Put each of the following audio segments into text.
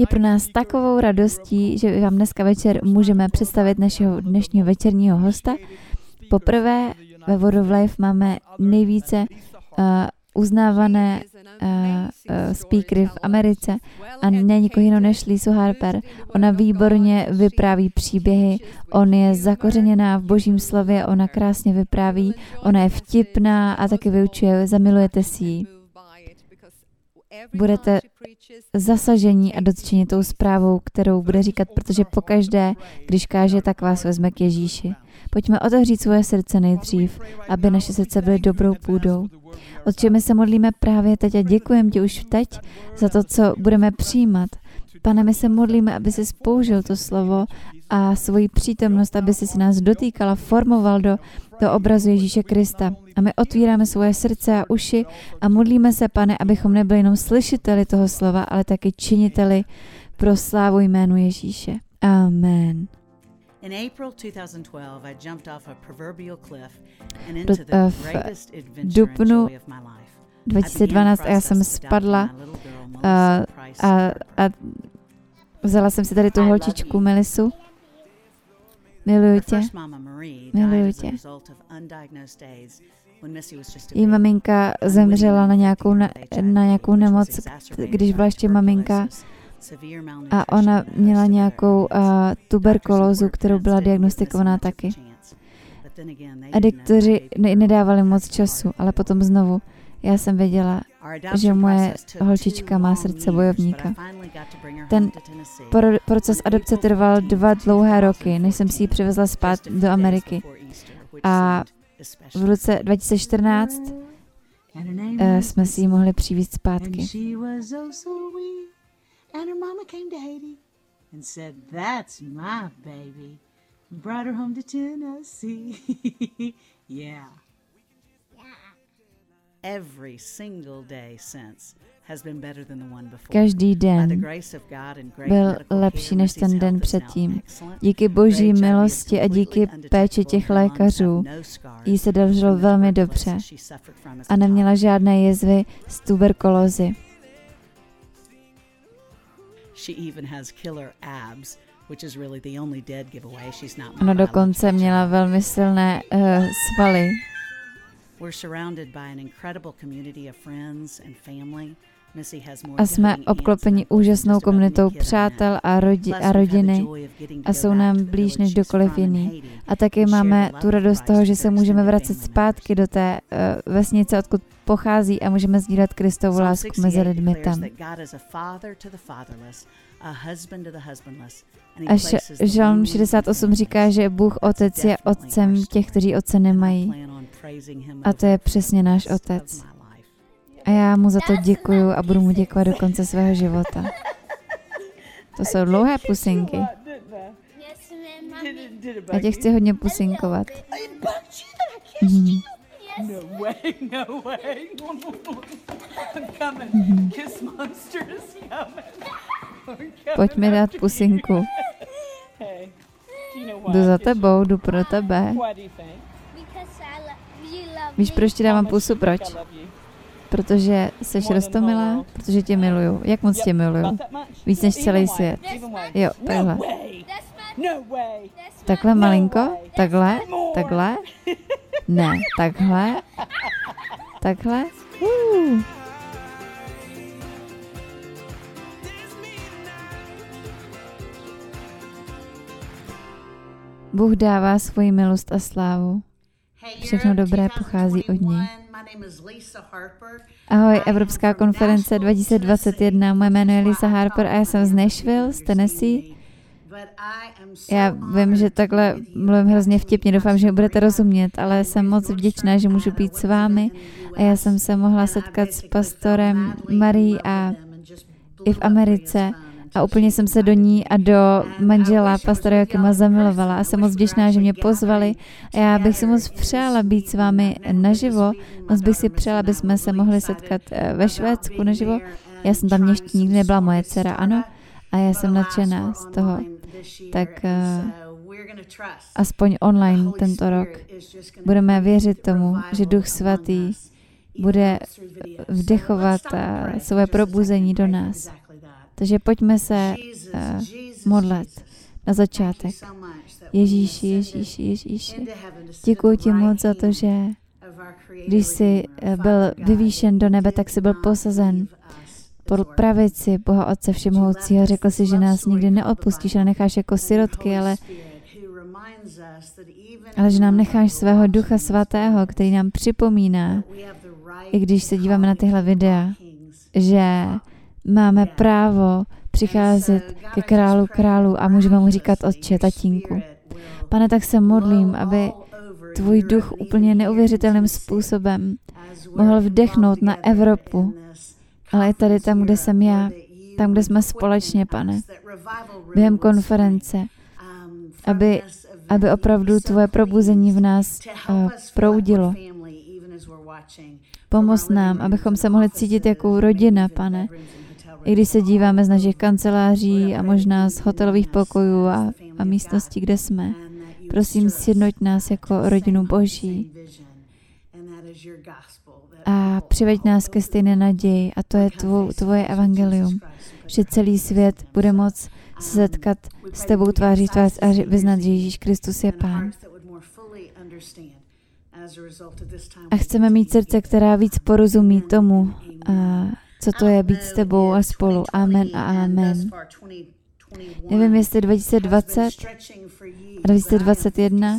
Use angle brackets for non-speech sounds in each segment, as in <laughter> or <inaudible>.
Je pro nás takovou radostí, že vám dneska večer můžeme představit našeho dnešního večerního hosta. Poprvé ve Word of Life máme nejvíce uh, uznávané uh, uh, speakery v Americe a ne nikoho jiného než Lisu Harper. Ona výborně vypráví příběhy, on je zakořeněná v božím slově, ona krásně vypráví, ona je vtipná a taky vyučuje, zamilujete si ji. Budete zasažení a dotčení tou zprávou, kterou bude říkat, protože pokaždé, když káže, tak vás vezme k Ježíši. Pojďme otevřít svoje srdce nejdřív, aby naše srdce byly dobrou půdou. Otče, my se modlíme právě teď a děkujeme ti už teď za to, co budeme přijímat. Pane, my se modlíme, aby si spoužil to slovo a svoji přítomnost, aby si nás dotýkala, formoval do, do obrazu Ježíše Krista. A my otvíráme svoje srdce a uši a modlíme se, pane, abychom nebyli jenom slyšiteli toho slova, ale taky činiteli pro slávu jménu Ježíše. Amen. In April 2012, I jumped off a proverbial cliff and into the eh, greatest adventure and joy of my life. 2012 a já jsem spadla uh, a, a vzala jsem si tady tu holčičku Melisu. Miluju tě. Miluju tě. Její maminka zemřela na nějakou, na, na nějakou nemoc, když byla ještě maminka. a ona měla nějakou uh, tuberkulózu, kterou byla diagnostikovaná taky. Adiktoři ne- nedávali moc času, ale potom znovu. Já jsem věděla, že moje holčička má srdce bojovníka. Ten proces adopce trval dva dlouhé roky, než jsem si ji přivezla zpát do Ameriky. A v roce 2014 uh, jsme si ji mohli přivést zpátky. Brought her home to Tennessee. <laughs> yeah. Každý den byl lepší než ten den předtím. Díky boží milosti a díky péči těch lékařů. no jí se dařilo velmi dobře a neměla žádné jezvy z tuberkulózy. Ona dokonce měla velmi silné uh, svaly. A jsme obklopeni úžasnou komunitou přátel a, rodi- a rodiny a jsou nám blíž než kdokoliv jiný. A taky máme tu radost toho, že se můžeme vracet zpátky do té uh, vesnice, odkud pochází a můžeme sdílet Kristovu lásku mezi lidmi tam. Až Žalm 68 říká, že Bůh Otec je otcem těch, kteří otce nemají. A to je přesně náš Otec. A já mu za to děkuju a budu mu děkovat do konce svého života. To jsou dlouhé pusinky. Já tě chci hodně pusinkovat. No way, no way. I'm coming. Kiss monster is Pojď mi dát pusinku. Jdu za tebou, jdu pro tebe. Víš, proč ti dávám pusu? Proč? Protože jsi rostomilá, protože tě miluju. Jak moc tě miluju? Víc než celý svět. Jo, takhle. Takhle malinko? Takhle? Takhle? Ne, takhle? <laughs> Takhle? Uh. Bůh dává svoji milost a slávu. Všechno dobré pochází od něj. Ahoj, Evropská konference 2021. Moje jméno je Lisa Harper a já jsem z Nashville, z Tennessee. Já vím, že takhle mluvím hrozně vtipně, doufám, že budete rozumět, ale jsem moc vděčná, že můžu být s vámi a já jsem se mohla setkat s pastorem Marí a i v Americe a úplně jsem se do ní a do manžela pastora Jakima zamilovala a jsem moc vděčná, že mě pozvali a já bych si moc přála být s vámi naživo, moc bych si přála, aby jsme se mohli setkat eh, ve Švédsku naživo. Já jsem tam ještě nikdy nebyla, moje dcera ano, a já jsem nadšená z toho. Tak uh, aspoň online tento rok budeme věřit tomu, že Duch Svatý bude vdechovat uh, své probuzení do nás. Takže pojďme se uh, modlet na začátek. Ježíši, Ježíši, Ježíši. Děkuji ti moc za to, že když jsi eh, byl vyvýšen do nebe, tak jsi byl posazen po pravici Boha Otce Všemohoucího. Řekl si, že nás nikdy neodpustíš a necháš jako sirotky, ale, ale že nám necháš svého Ducha Svatého, který nám připomíná, i když se díváme na tyhle videa, že máme právo přicházet ke králu králu a můžeme mu říkat Otče, tatínku. Pane, tak se modlím, aby tvůj duch úplně neuvěřitelným způsobem mohl vdechnout na Evropu, ale i tady tam, kde jsem já, tam, kde jsme společně, pane, během konference, aby, aby opravdu tvoje probuzení v nás uh, proudilo. Pomoz nám, abychom se mohli cítit jako rodina, pane, i když se díváme z našich kanceláří a možná z hotelových pokojů a, a místností, kde jsme. Prosím, sjednoť nás jako rodinu Boží a přiveď nás ke stejné naději a to je tvou, tvoje evangelium, že celý svět bude moc se setkat s tebou tváří tvář a vyznat, že Ježíš Kristus je Pán. A chceme mít srdce, která víc porozumí tomu, a co to je být s tebou a spolu. Amen a amen. Nevím, jestli 2020 a 2021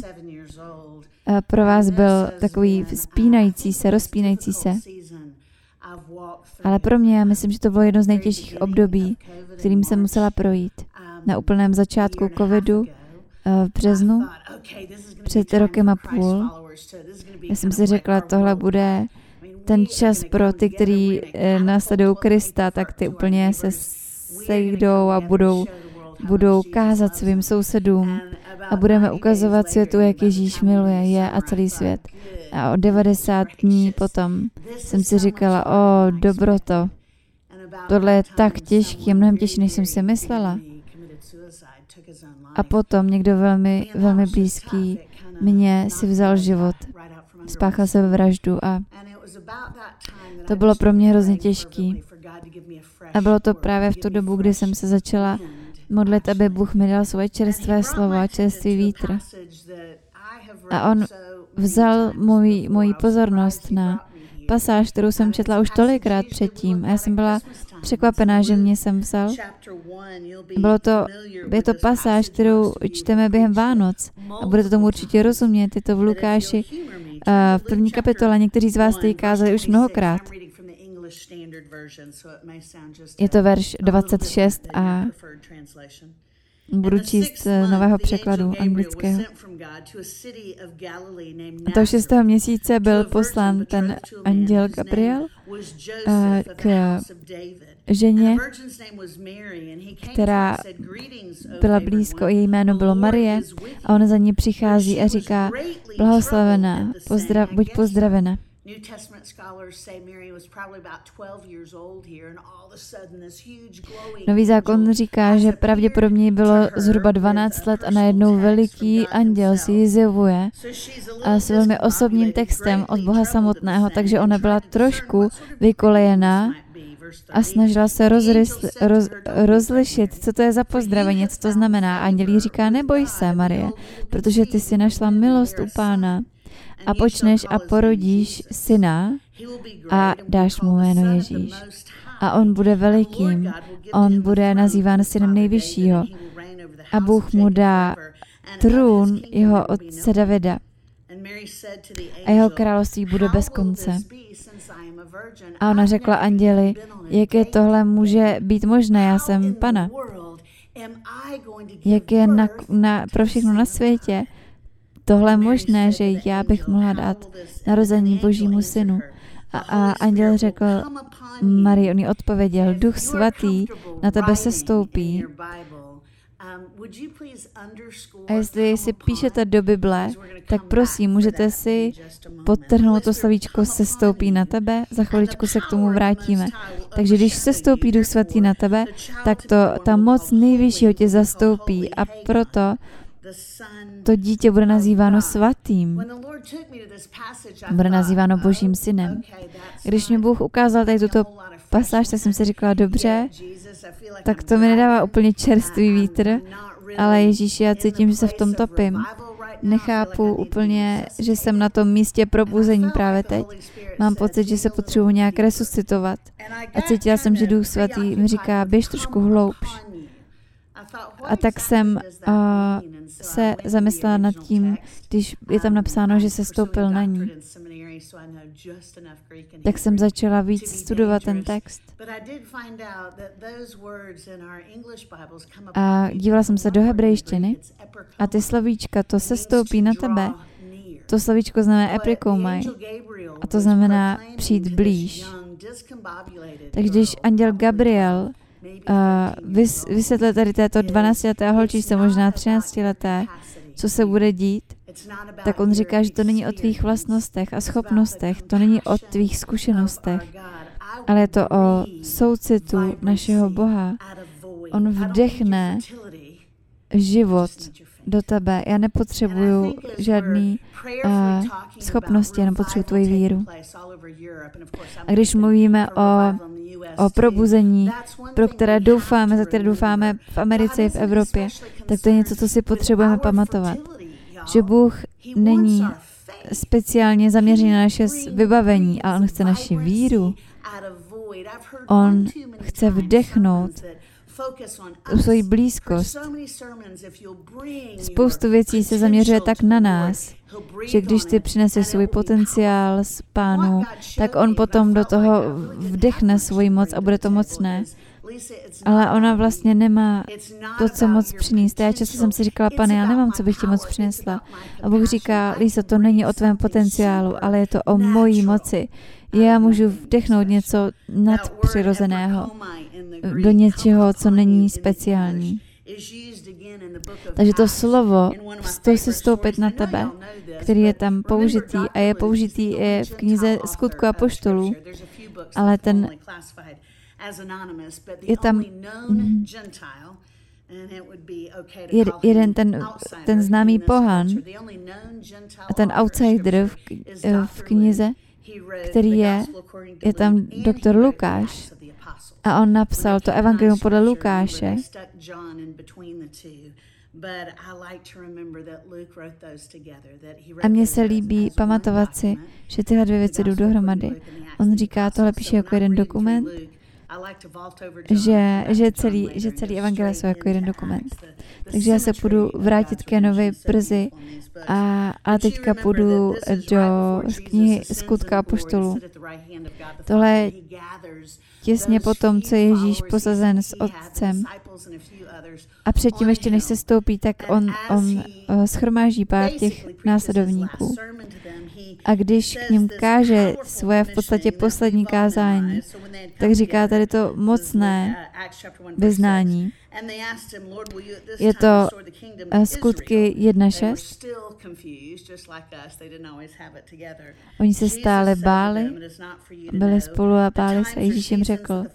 pro vás byl takový spínající se, rozpínající se. Ale pro mě, já myslím, že to bylo jedno z nejtěžších období, kterým jsem musela projít. Na úplném začátku covidu v březnu, před rokem a půl. Já jsem si řekla, tohle bude ten čas pro ty, kteří eh, následují Krista, tak ty úplně se sejdou a budou, budou kázat svým sousedům a budeme ukazovat světu, jak Ježíš miluje je a celý svět. A o 90 dní potom jsem si říkala, o dobroto, tohle je tak těžké, mnohem těžší, než jsem si myslela. A potom někdo velmi, velmi blízký mě si vzal život. Spáchal se vraždu a to bylo pro mě hrozně těžký. A bylo to právě v tu dobu, kdy jsem se začala modlit, aby Bůh mi dal svoje čerstvé slovo a čerstvý vítr. A on vzal moji pozornost na pasáž, kterou jsem četla už tolikrát předtím. A já jsem byla překvapená, že mě jsem vzal. Bylo to, je to pasáž, kterou čteme během Vánoc. A budete tomu určitě rozumět. Je to v Lukáši v první kapitole. Někteří z vás tady kázali už mnohokrát. Je to verš 26 a budu číst z nového překladu anglického. A toho šestého měsíce byl poslán ten anděl Gabriel k ženě, která byla blízko, její jméno bylo Marie a ona za ní přichází a říká, blahoslavená, pozdrav, buď pozdravena. New Testament scholars say Mary was probably about 12 years old here and all of a sudden this huge glowing Nový zákon říká, že pravděpodobně bylo zhruba 12 let a najednou veliký anděl si ji zjevuje a s velmi osobním textem od Boha samotného, takže ona byla trošku vykolejená a snažila se rozrysl, roz, rozlišit, co to je za pozdravení, co to znamená. Andělí říká, neboj se, Marie, protože ty si našla milost u pána a počneš a porodíš syna a dáš mu jméno Ježíš. A on bude velikým, on bude nazýván synem nejvyššího. a Bůh mu dá trůn jeho otce Davida. A jeho království bude bez konce. A ona řekla anděli, jaké tohle může být možné, já jsem pana. Jak je na, na, pro všechno na světě tohle možné, že já bych mohla dát narození Božímu synu. A, a anděl řekl Marie, on jí odpověděl, Duch svatý na tebe se stoupí. A jestli si píšete do Bible, tak prosím, můžete si podtrhnout to slovíčko se stoupí na tebe, za chviličku se k tomu vrátíme. Takže když se stoupí Duch Svatý na tebe, tak to ta moc nejvyššího tě zastoupí a proto to dítě bude nazýváno svatým. Bude nazýváno Božím synem. Když mi Bůh ukázal tady tuto pasáž, tak jsem si říkala, dobře, tak to mi nedává úplně čerstvý vítr, ale Ježíši, já cítím, že se v tom topím. Nechápu úplně, že jsem na tom místě probuzení právě teď. Mám pocit, že se potřebuji nějak resuscitovat. A cítila jsem, že Duch Svatý mi říká, běž trošku hloubš. A tak jsem uh, se zamyslela nad tím, když je tam napsáno, že se stoupil na ní. Tak jsem začala víc studovat ten text. A dívala jsem se do hebrejštiny a ty slovíčka, to se stoupí na tebe, to slovíčko znamená eprikomaj a to znamená přijít blíž. Takže když anděl Gabriel vys, vysvětlil tady této 12-leté holčičce, možná 13-leté, co se bude dít, tak on říká, že to není o tvých vlastnostech a schopnostech, to není o tvých zkušenostech, ale je to o soucitu našeho Boha. On vdechne život do tebe. Já nepotřebuju žádný uh, schopnosti, já nepotřebuju tvoji víru. A když mluvíme o, o probuzení, pro které doufáme, za které doufáme v Americe i v Evropě, tak to je něco, co si potřebujeme pamatovat. Že Bůh není speciálně zaměřený na naše vybavení, ale On chce naši víru. On chce vdechnout svoji blízkost. Spoustu věcí se zaměřuje tak na nás, že když ty přineseš svůj potenciál z pánu, tak on potom do toho vdechne svoji moc a bude to mocné. Ale ona vlastně nemá to, co moc přinést. Já často jsem si říkala, pane, já nemám, co bych ti moc přinesla. A Bůh říká, Lisa, to není o tvém potenciálu, ale je to o mojí moci. Já můžu vdechnout něco nadpřirozeného do něčeho, co není speciální. Takže to slovo stojí se stoupit na tebe, který je tam použitý a je použitý i v knize Skutku a poštolů, ale ten je tam jeden ten, ten známý pohan a ten outsider v, v knize, který je, je tam doktor Lukáš. A on napsal to evangelium podle Lukáše. A mně se líbí pamatovat si, že tyhle dvě věci jdou dohromady. On říká, tohle píše jako jeden dokument, že, že, celý, že celý evangelie jsou jako jeden dokument. Takže já se půjdu vrátit k Janovi brzy, a, a teďka půjdu do knihy Skutka a poštolu. Tohle je těsně po tom, co Ježíš posazen s Otcem. A předtím, ještě než se stoupí, tak on, on uh, schromáží pár těch následovníků. A když k ním káže svoje v podstatě poslední kázání, tak říká tady to mocné vyznání. Je to uh, skutky 1.6. Oni se stále báli, byli spolu a báli se. Ježíš jim řekl,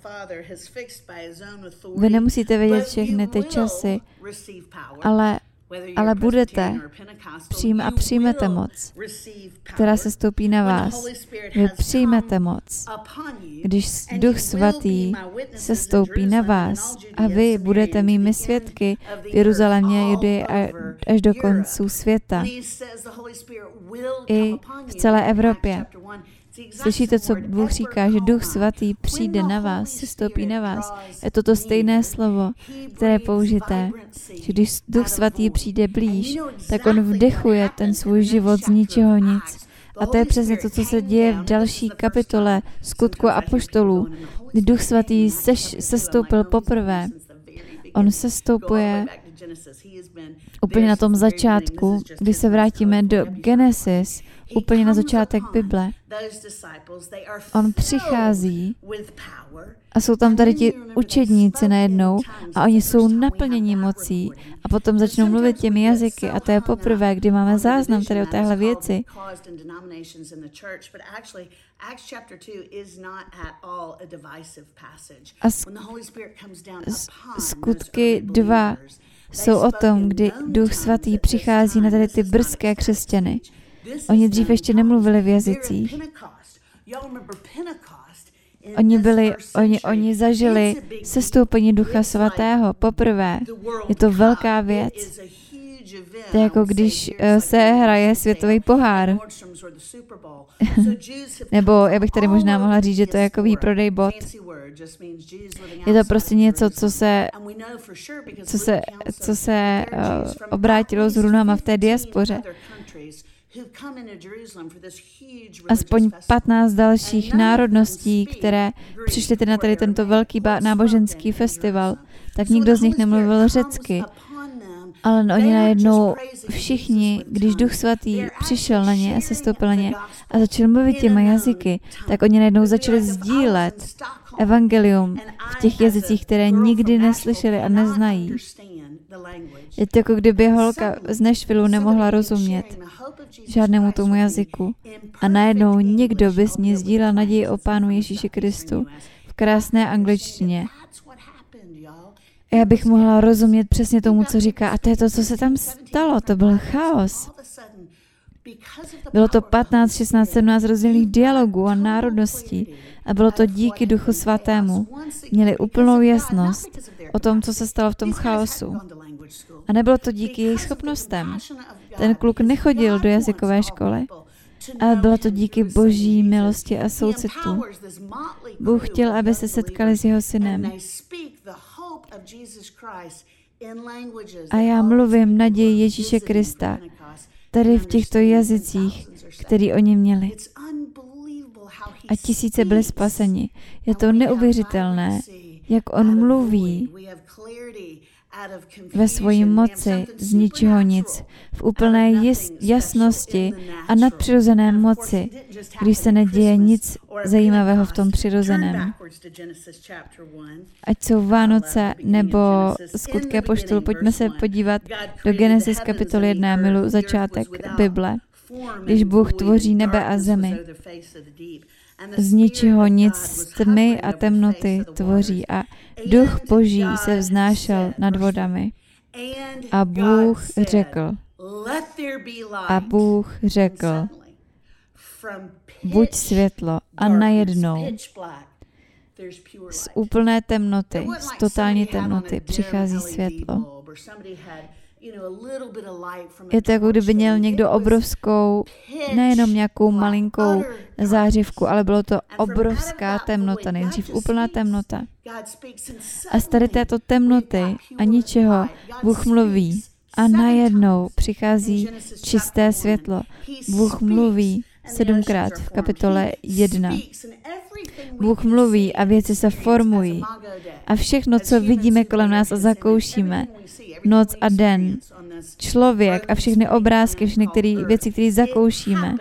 vy nemusíte vědět všechny ty časy, ale ale budete přijím a přijmete moc, která se stoupí na vás. Vy přijmete moc, když Duch Svatý se stoupí na vás a vy budete mými svědky v Jeruzalémě, Judy až do konců světa. I v celé Evropě. Slyšíte, co Bůh říká, že Duch Svatý přijde na vás, se stoupí na vás. Je to to stejné slovo, které je použité, že když Duch Svatý přijde blíž, tak on vdechuje ten svůj život z ničeho nic. A to je přesně to, co se děje v další kapitole skutku a poštolů, Duch Svatý seš, sestoupil poprvé. On sestoupuje úplně na tom začátku, kdy se vrátíme do Genesis, úplně na začátek Bible. On přichází a jsou tam tady ti učedníci najednou a oni jsou naplněni mocí a potom začnou mluvit těmi jazyky a to je poprvé, kdy máme záznam tady o téhle věci. A skutky 2 jsou o tom, kdy Duch Svatý přichází na tady ty brzké křesťany. Oni dřív ještě nemluvili v jazycích. Oni byli, oni, oni zažili sestoupení Ducha Svatého poprvé. Je to velká věc. <laughs> To je jako když se hraje světový pohár. Nebo já bych tady možná mohla říct, že to je jako výprodej bot. Je to prostě něco, co se, co se, co se uh, obrátilo s runama v té diaspoře. Aspoň 15 dalších národností, které přišly na tady tento velký náboženský festival, tak nikdo z nich nemluvil řecky. Ale oni najednou všichni, když Duch Svatý přišel na ně a sestoupil na ně a začal mluvit těma jazyky, tak oni najednou začali sdílet evangelium v těch jazycích, které nikdy neslyšeli a neznají. Je to jako kdyby holka z Nashvilleu nemohla rozumět žádnému tomu jazyku a najednou někdo by s ní sdílel naději o Pánu Ježíši Kristu v krásné angličtině. Já bych mohla rozumět přesně tomu, co říká. A to je to, co se tam stalo. To byl chaos. Bylo to 15, 16, 17 rozdělených dialogů a národností a bylo to díky Duchu Svatému. Měli úplnou jasnost o tom, co se stalo v tom chaosu. A nebylo to díky jejich schopnostem. Ten kluk nechodil do jazykové školy, ale bylo to díky boží milosti a soucitu. Bůh chtěl, aby se setkali s jeho synem. A já mluvím naději Ježíše Krista, tady v těchto jazycích, který oni měli. A tisíce byly spaseni. Je to neuvěřitelné, jak on mluví ve svoji moci z ničeho nic, v úplné jasnosti a nadpřirozené moci, když se neděje nic zajímavého v tom přirozeném. Ať jsou Vánoce nebo skutké poštolu, pojďme se podívat do Genesis kapitoly 1, milu začátek Bible, když Bůh tvoří nebe a zemi. Z ničeho nic tmy a temnoty tvoří a duch boží se vznášel nad vodami. A Bůh řekl, a Bůh řekl, buď světlo a najednou z úplné temnoty, z totální temnoty přichází světlo. Je to jako kdyby měl někdo obrovskou, nejenom nějakou malinkou zářivku, ale bylo to obrovská temnota, nejdřív úplná temnota. A z tady této temnoty a ničeho Bůh mluví a najednou přichází čisté světlo. Bůh mluví sedmkrát v kapitole 1. Bůh mluví a věci se formují. A všechno, co vidíme kolem nás a zakoušíme, noc a den, člověk a všechny obrázky, všechny který, věci, které zakoušíme,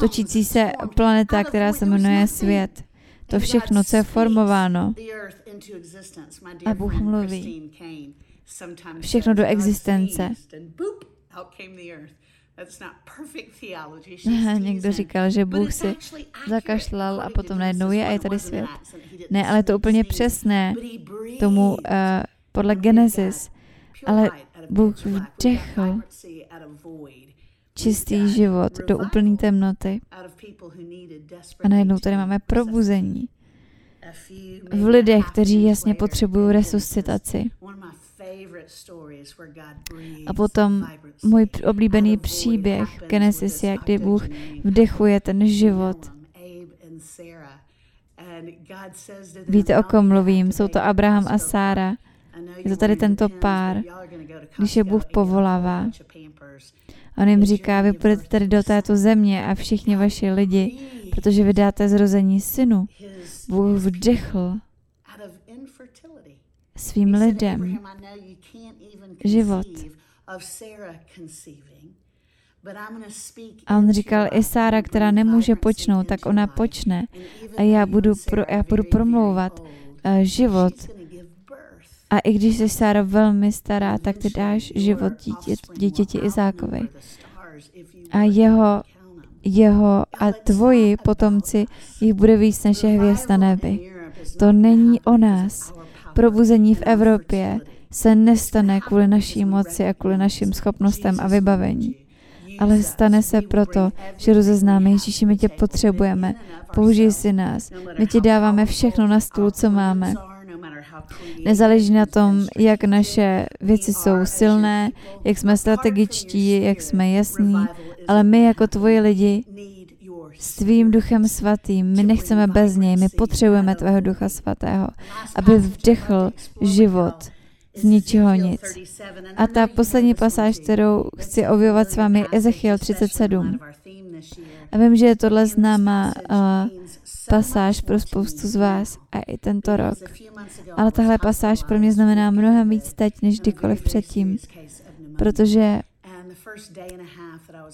točící se planeta, která se jmenuje svět, to všechno, co je formováno. A Bůh mluví. Všechno do existence. <laughs> Někdo říkal, že Bůh si zakašlal a potom najednou je a je tady svět. Ne, ale to úplně přesné tomu uh, podle Genesis. Ale Bůh vdechl čistý život do úplné temnoty. A najednou tady máme probuzení v lidech, kteří jasně potřebují resuscitaci. A potom můj oblíbený příběh v Genesis je, kdy Bůh vdechuje ten život. Víte, o kom mluvím? Jsou to Abraham a Sára. Je to tady tento pár, když je Bůh povolává. On jim říká, vy půjdete tady do této země a všichni vaši lidi, protože vy dáte zrození synu. Bůh vdechl svým lidem život. A on říkal, i Sára, která nemůže počnout, tak ona počne. A já budu, pro, já budu promlouvat uh, život. A i když jsi Sára velmi stará, tak ty dáš život dítě, dítěti Izákovi. A jeho, jeho a tvoji potomci jich bude víc než je hvězd na nebi. To není o nás. Probuzení v Evropě se nestane kvůli naší moci a kvůli našim schopnostem a vybavení. ale stane se proto, že rozeznáme Ježíši, my tě potřebujeme, použij si nás, my ti dáváme všechno na stůl, co máme. Nezáleží na tom, jak naše věci jsou silné, jak jsme strategičtí, jak jsme jasní, ale my jako tvoji lidi s tvým duchem svatým, my nechceme bez něj, my potřebujeme tvého ducha svatého, aby vdechl život z ničeho nic. A ta poslední pasáž, kterou chci objevovat s vámi, je Ezechiel 37. A vím, že je tohle známá uh, pasáž pro spoustu z vás a i tento rok. Ale tahle pasáž pro mě znamená mnohem víc teď, než kdykoliv předtím, protože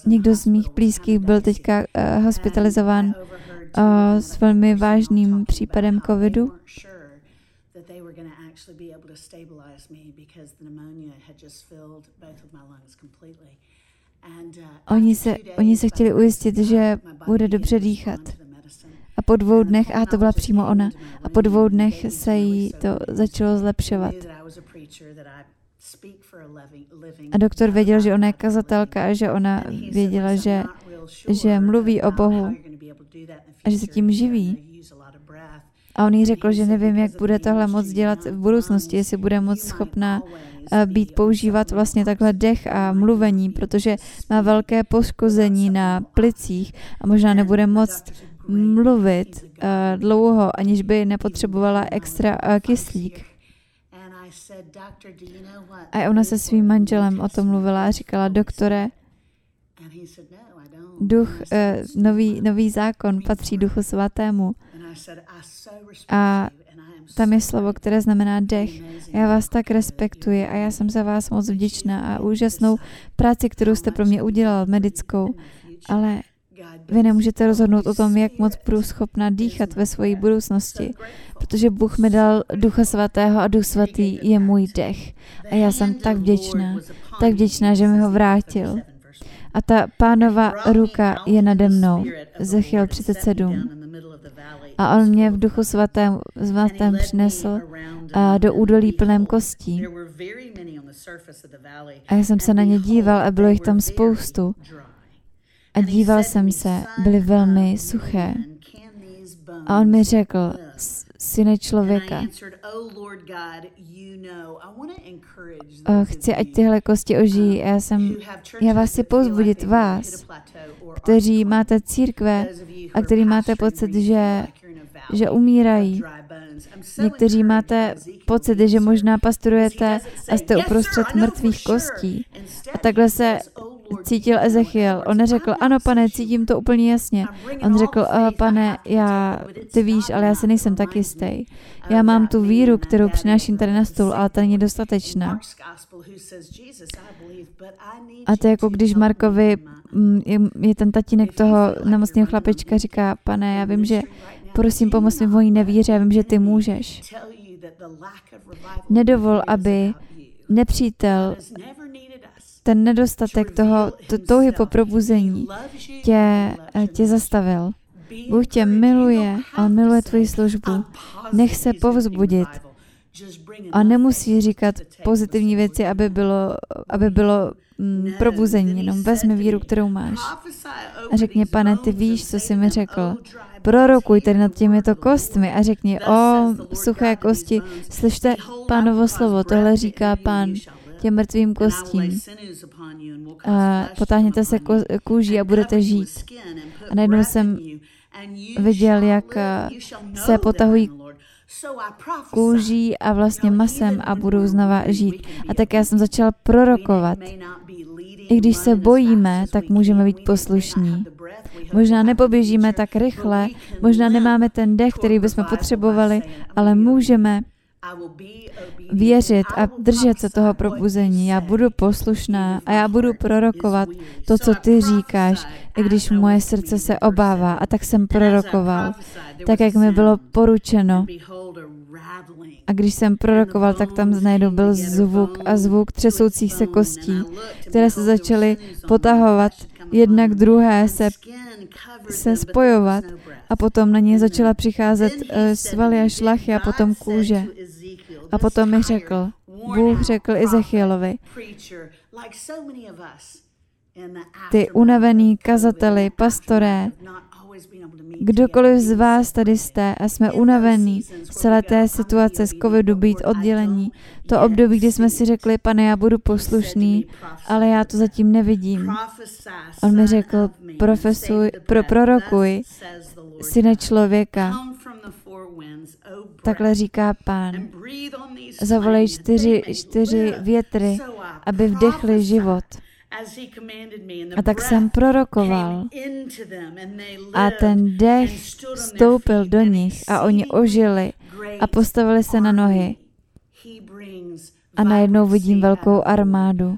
někdo z mých blízkých byl teďka uh, hospitalizován uh, s velmi vážným případem covidu. Oni se, oni se chtěli ujistit, že bude dobře dýchat. A po dvou dnech, a to byla přímo ona, a po dvou dnech se jí to začalo zlepšovat. A doktor věděl, že ona je kazatelka a že ona věděla, že, že mluví o Bohu a že se tím živí. A on jí řekl, že nevím, jak bude tohle moc dělat v budoucnosti, jestli bude moc schopná eh, být používat vlastně takhle dech a mluvení, protože má velké poškození na plicích a možná nebude moc mluvit uh, dlouho, aniž by nepotřebovala extra uh, kyslík. A ona se svým manželem o tom mluvila a říkala, doktore, duch, uh, nový, nový zákon patří duchu svatému. A tam je slovo, které znamená dech. Já vás tak respektuji a já jsem za vás moc vděčná a úžasnou práci, kterou jste pro mě udělal, medickou. Ale vy nemůžete rozhodnout o tom, jak moc budu schopna dýchat ve své budoucnosti, protože Bůh mi dal Ducha Svatého a Duch Svatý je můj dech. A já jsem tak vděčná, tak vděčná, že mi ho vrátil. A ta pánova ruka je nade mnou. Zechiel 37. A on mě v duchu svatém, svatém přinesl a do údolí plném kostí. A já jsem se na ně díval a bylo jich tam spoustu. A díval jsem se, byly velmi suché. A on mi řekl, syne člověka, chci, ať tyhle kosti ožijí. Já, jsem, já vás chci pozbudit, vás, kteří máte církve a který máte pocit, že že umírají. Někteří máte pocit, že možná pastorujete a jste uprostřed mrtvých kostí. A takhle se cítil Ezechiel. On neřekl, ano pane, cítím to úplně jasně. On řekl, pane, já, ty víš, ale já se nejsem tak jistý. Já mám tu víru, kterou přináším tady na stůl, ale ta není dostatečná. A to je jako když Markovi mm, je ten tatínek toho nemocného chlapečka, říká, pane, já vím, že prosím, pomoz mi v mojí nevíře, já vím, že ty můžeš. Nedovol, aby nepřítel ten nedostatek toho, to touhy po probuzení tě, tě zastavil. Bůh tě miluje, on miluje tvoji službu. Nech se povzbudit. A nemusí říkat pozitivní věci, aby bylo, aby bylo mm, probuzení. Jenom vezmi víru, kterou máš. A řekni, pane, ty víš, co jsi mi řekl. Prorokuj tedy nad těmito kostmi a řekni, o suché kosti, slyšte pánovo slovo, tohle říká pán těm mrtvým kostím. A potáhněte se kůží a budete žít. A najednou jsem viděl, jak se potahují kůží a vlastně masem a budou znova žít. A tak já jsem začal prorokovat. I když se bojíme, tak můžeme být poslušní. Možná nepoběžíme tak rychle, možná nemáme ten dech, který bychom potřebovali, ale můžeme věřit a držet se toho probuzení. Já budu poslušná a já budu prorokovat to, co ty říkáš, i když moje srdce se obává. A tak jsem prorokoval, tak jak mi bylo poručeno. A když jsem prorokoval, tak tam najednou byl zvuk a zvuk třesoucích se kostí, které se začaly potahovat jedna k druhé, se, se spojovat a potom na ně začala přicházet uh, svaly a šlachy a potom kůže. A potom mi řekl, Bůh řekl Ezechielovi, ty unavený kazateli, pastoré, kdokoliv z vás tady jste a jsme unavení z celé té situace z covidu být oddělení, to období, kdy jsme si řekli, pane, já budu poslušný, ale já to zatím nevidím. On mi řekl, profesuj, pro, prorokuj, syne člověka, takhle říká pán. Zavolej čtyři, čtyři větry, aby vdechli život. A tak jsem prorokoval. A ten dech vstoupil do nich a oni ožili a postavili se na nohy. A najednou vidím velkou armádu.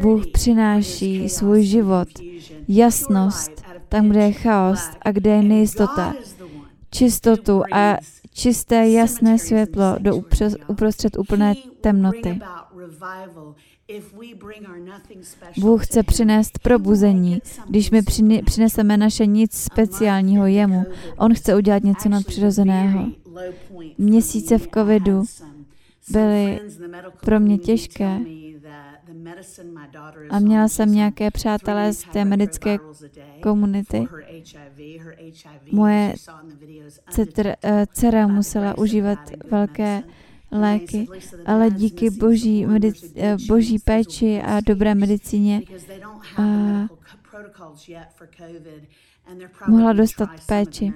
Bůh přináší svůj život, jasnost, tam, kde je chaos a kde je nejistota, čistotu a čisté, jasné světlo do uprostřed úplné temnoty. Bůh chce přinést probuzení, když my přineseme naše nic speciálního jemu. On chce udělat něco nadpřirozeného. Měsíce v covidu byly pro mě těžké a měla jsem nějaké přátelé z té medické komunity. Moje eh, dcera musela užívat velké léky, ale díky boží, medic, eh, boží péči a dobré medicíně a mohla dostat péči.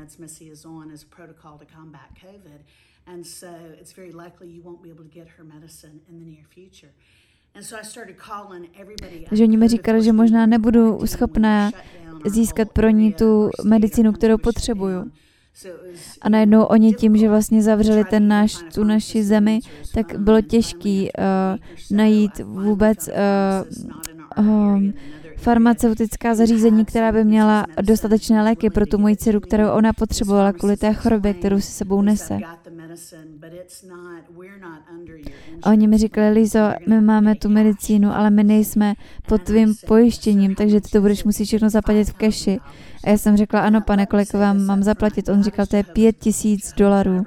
And so it's very likely you won't be able to get her medicine in the near future. Takže oni mi říkali, že možná nebudu schopná získat pro ní tu medicínu, kterou potřebuju. A najednou oni tím, že vlastně zavřeli ten náš, tu naši zemi, tak bylo těžké uh, najít vůbec uh, um, farmaceutická zařízení, která by měla dostatečné léky pro tu moji dceru, kterou ona potřebovala kvůli té chorobě, kterou si sebou nese. A oni mi říkali, Lizo, my máme tu medicínu, ale my nejsme pod tvým pojištěním, takže ty to budeš muset všechno zaplatit v keši. A já jsem řekla, ano, pane, kolik vám mám zaplatit? On říkal, to je pět tisíc dolarů.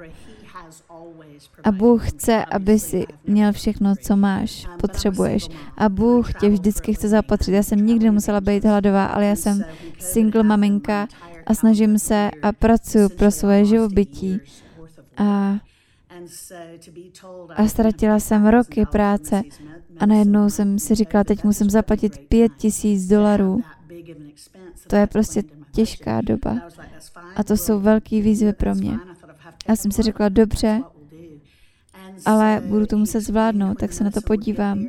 A Bůh chce, aby si měl všechno, co máš, potřebuješ. A Bůh tě vždycky chce zapatřit. Já jsem nikdy nemusela být hladová, ale já jsem single maminka a snažím se a pracuji pro svoje živobytí. A, a ztratila jsem roky práce a najednou jsem si říkala, teď musím zaplatit pět tisíc dolarů. To je prostě těžká doba. A to jsou velké výzvy pro mě. Já jsem si řekla, dobře, ale budu to muset zvládnout, tak se na to podívám.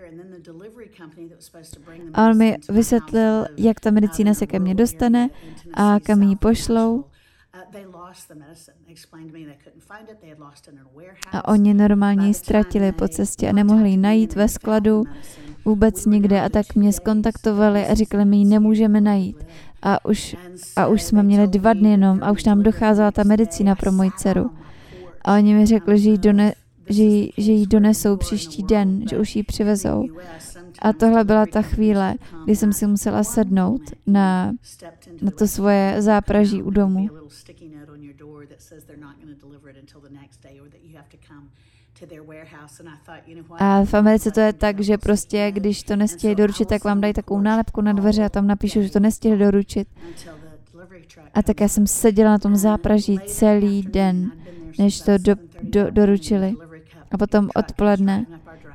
A on mi vysvětlil, jak ta medicína se ke mně dostane a kam ji pošlou. A oni normálně ji ztratili po cestě a nemohli ji najít ve skladu vůbec nikde a tak mě skontaktovali a říkali mi, ji nemůžeme najít. A už, a už jsme měli dva dny jenom a už nám docházela ta medicína pro moji dceru. A oni mi řekli, že ji, že, ji, že ji donesou příští den, že už ji přivezou. A tohle byla ta chvíle, kdy jsem si musela sednout na, na to svoje zápraží u domu. A v Americe to je tak, že prostě, když to nestihli doručit, tak vám dají takovou nálepku na dveře a tam napíšu, že to nestihli doručit. A tak já jsem seděla na tom zápraží celý den, než to do, do, doručili. A potom odpoledne,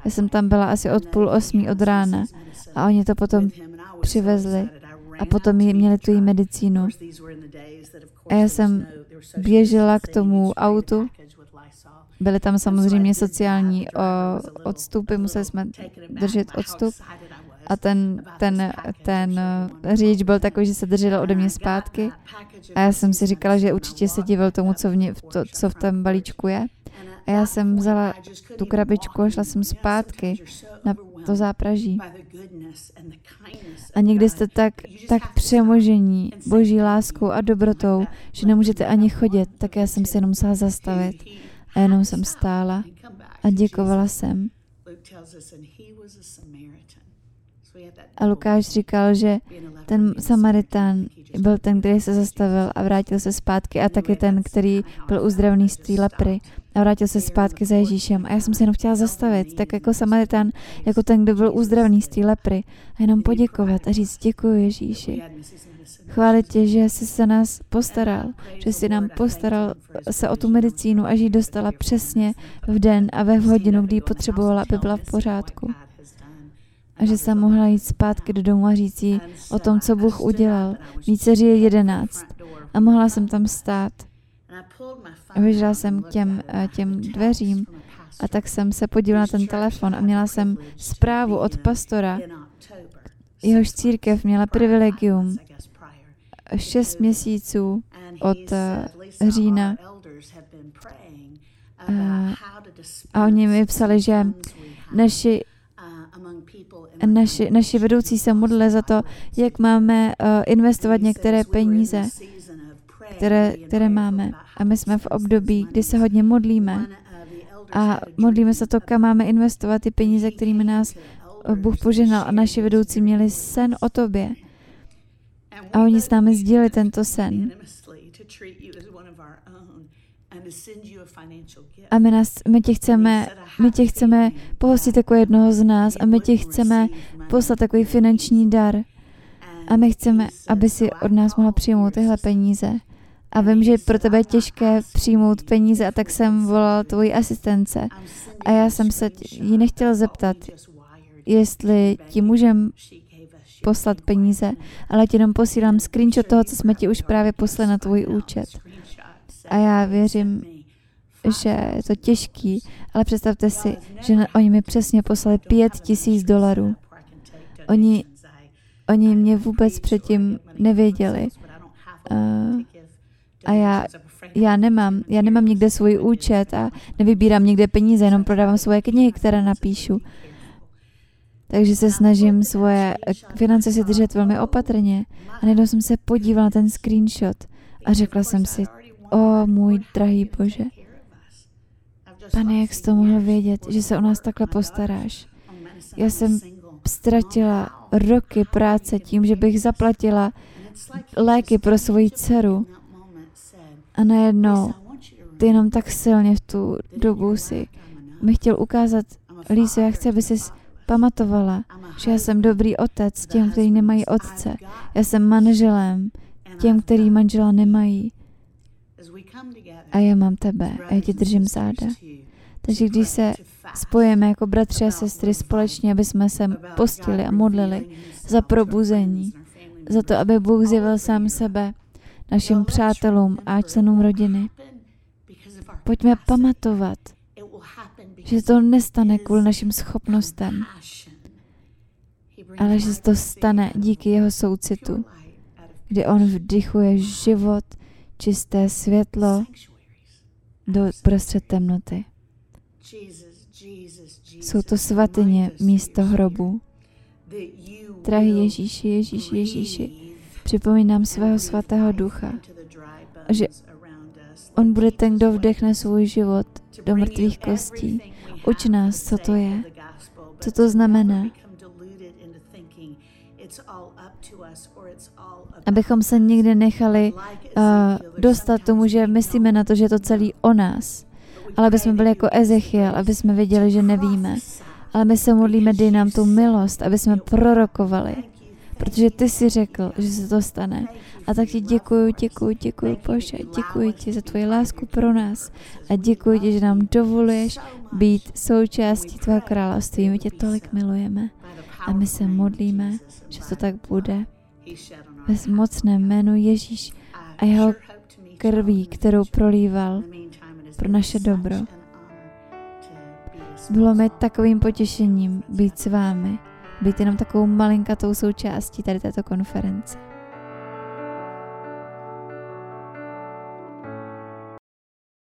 já jsem tam byla asi od půl osmí od rána a oni to potom přivezli a potom měli tu jí medicínu. A já jsem běžela k tomu autu Byly tam samozřejmě sociální odstupy, museli jsme držet odstup a ten, ten, ten řidič byl takový, že se držel ode mě zpátky a já jsem si říkala, že určitě se divil tomu, co v, ně, to, co v tom balíčku je. A já jsem vzala tu krabičku a šla jsem zpátky na to zápraží. A někdy jste tak, tak přemožení boží láskou a dobrotou, že nemůžete ani chodit, tak já jsem se jenom musela zastavit. A jenom jsem stála a děkovala jsem. A Lukáš říkal, že ten Samaritán byl ten, který se zastavil a vrátil se zpátky a taky ten, který byl uzdravený z té lepry a vrátil se zpátky za Ježíšem. A já jsem se jenom chtěla zastavit, tak jako Samaritán, jako ten, kdo byl uzdravený z té lepry a jenom poděkovat a říct děkuji Ježíši. Chválit tě, že jsi se nás postaral, že jsi nám postaral se o tu medicínu a že ji dostala přesně v den a ve hodinu, kdy ji potřebovala, aby byla v pořádku a že jsem mohla jít zpátky do domu a říct jí o tom, co Bůh udělal. Dceři je jedenáct a mohla jsem tam stát. A vyžila jsem k těm, eh, těm dveřím a tak jsem se podívala na ten telefon a měla jsem zprávu od pastora, jehož církev měla privilegium. šest měsíců od uh, října. Uh, a oni mi psali, že naši naši, naši vedoucí se modlili za to, jak máme investovat některé peníze, které, které máme. A my jsme v období, kdy se hodně modlíme a modlíme se to, kam máme investovat ty peníze, kterými nás uh, Bůh požehnal a naši vedoucí měli sen o tobě. A oni s námi sdíleli tento sen. A my, nás, my, tě chceme, my tě chceme pohostit jako jednoho z nás a my tě chceme poslat takový finanční dar. A my chceme, aby si od nás mohla přijmout tyhle peníze. A vím, že pro tebe je těžké přijmout peníze a tak jsem volal tvoji asistence. A já jsem se jí nechtěla zeptat, jestli ti můžem poslat peníze, ale ti jenom posílám screenshot toho, co jsme ti už právě poslali na tvůj účet. A já věřím, že je to těžký, ale představte si, že oni mi přesně poslali pět tisíc dolarů. Oni, oni mě vůbec předtím nevěděli. Uh, a já, já nemám, já nemám nikde svůj účet a nevybírám nikde peníze, jenom prodávám svoje knihy, které napíšu. Takže se snažím svoje finance si držet velmi opatrně. A najednou jsem se podívala na ten screenshot a řekla jsem si, o můj drahý Bože, Pane, jak jsi to mohl vědět, že se o nás takhle postaráš? Já jsem ztratila roky práce tím, že bych zaplatila léky pro svoji dceru. A najednou ty jenom tak silně v tu dobu si mi chtěl ukázat, Líso, já chci, aby jsi pamatovala, že já jsem dobrý otec těm, kteří nemají otce. Já jsem manželem těm, kteří manžela nemají. A já mám tebe a já ti držím záda. Takže když se spojíme jako bratři a sestry společně, aby jsme se postili a modlili za probuzení, za to, aby Bůh zjevil sám sebe našim přátelům a členům rodiny. Pojďme pamatovat, že to nestane kvůli našim schopnostem, ale že to stane díky jeho soucitu, kdy on vdychuje život, čisté světlo do prostřed temnoty. Jsou to svatyně místo hrobu. Drahý Ježíši, Ježíši, Ježíši, připomínám svého svatého ducha, že on bude ten, kdo vdechne svůj život do mrtvých kostí. Uč nás, co to je, co to znamená. Abychom se nikdy nechali uh, dostat tomu, že myslíme na to, že je to celý o nás ale aby jsme byli jako Ezechiel, aby jsme věděli, že nevíme. Ale my se modlíme, dej nám tu milost, aby jsme prorokovali. Protože ty si řekl, že se to stane. A tak ti děkuji, děkuji, děkuji, Bože. Děkuji ti za tvoji lásku pro nás. A děkuji ti, že nám dovoluješ být součástí tvého království. My tě tolik milujeme. A my se modlíme, že to tak bude. Ve mocném jménu Ježíš a jeho krví, kterou prolíval pro naše dobro. Bylo mi takovým potěšením být s vámi, být jenom takovou malinkatou součástí tady této konference.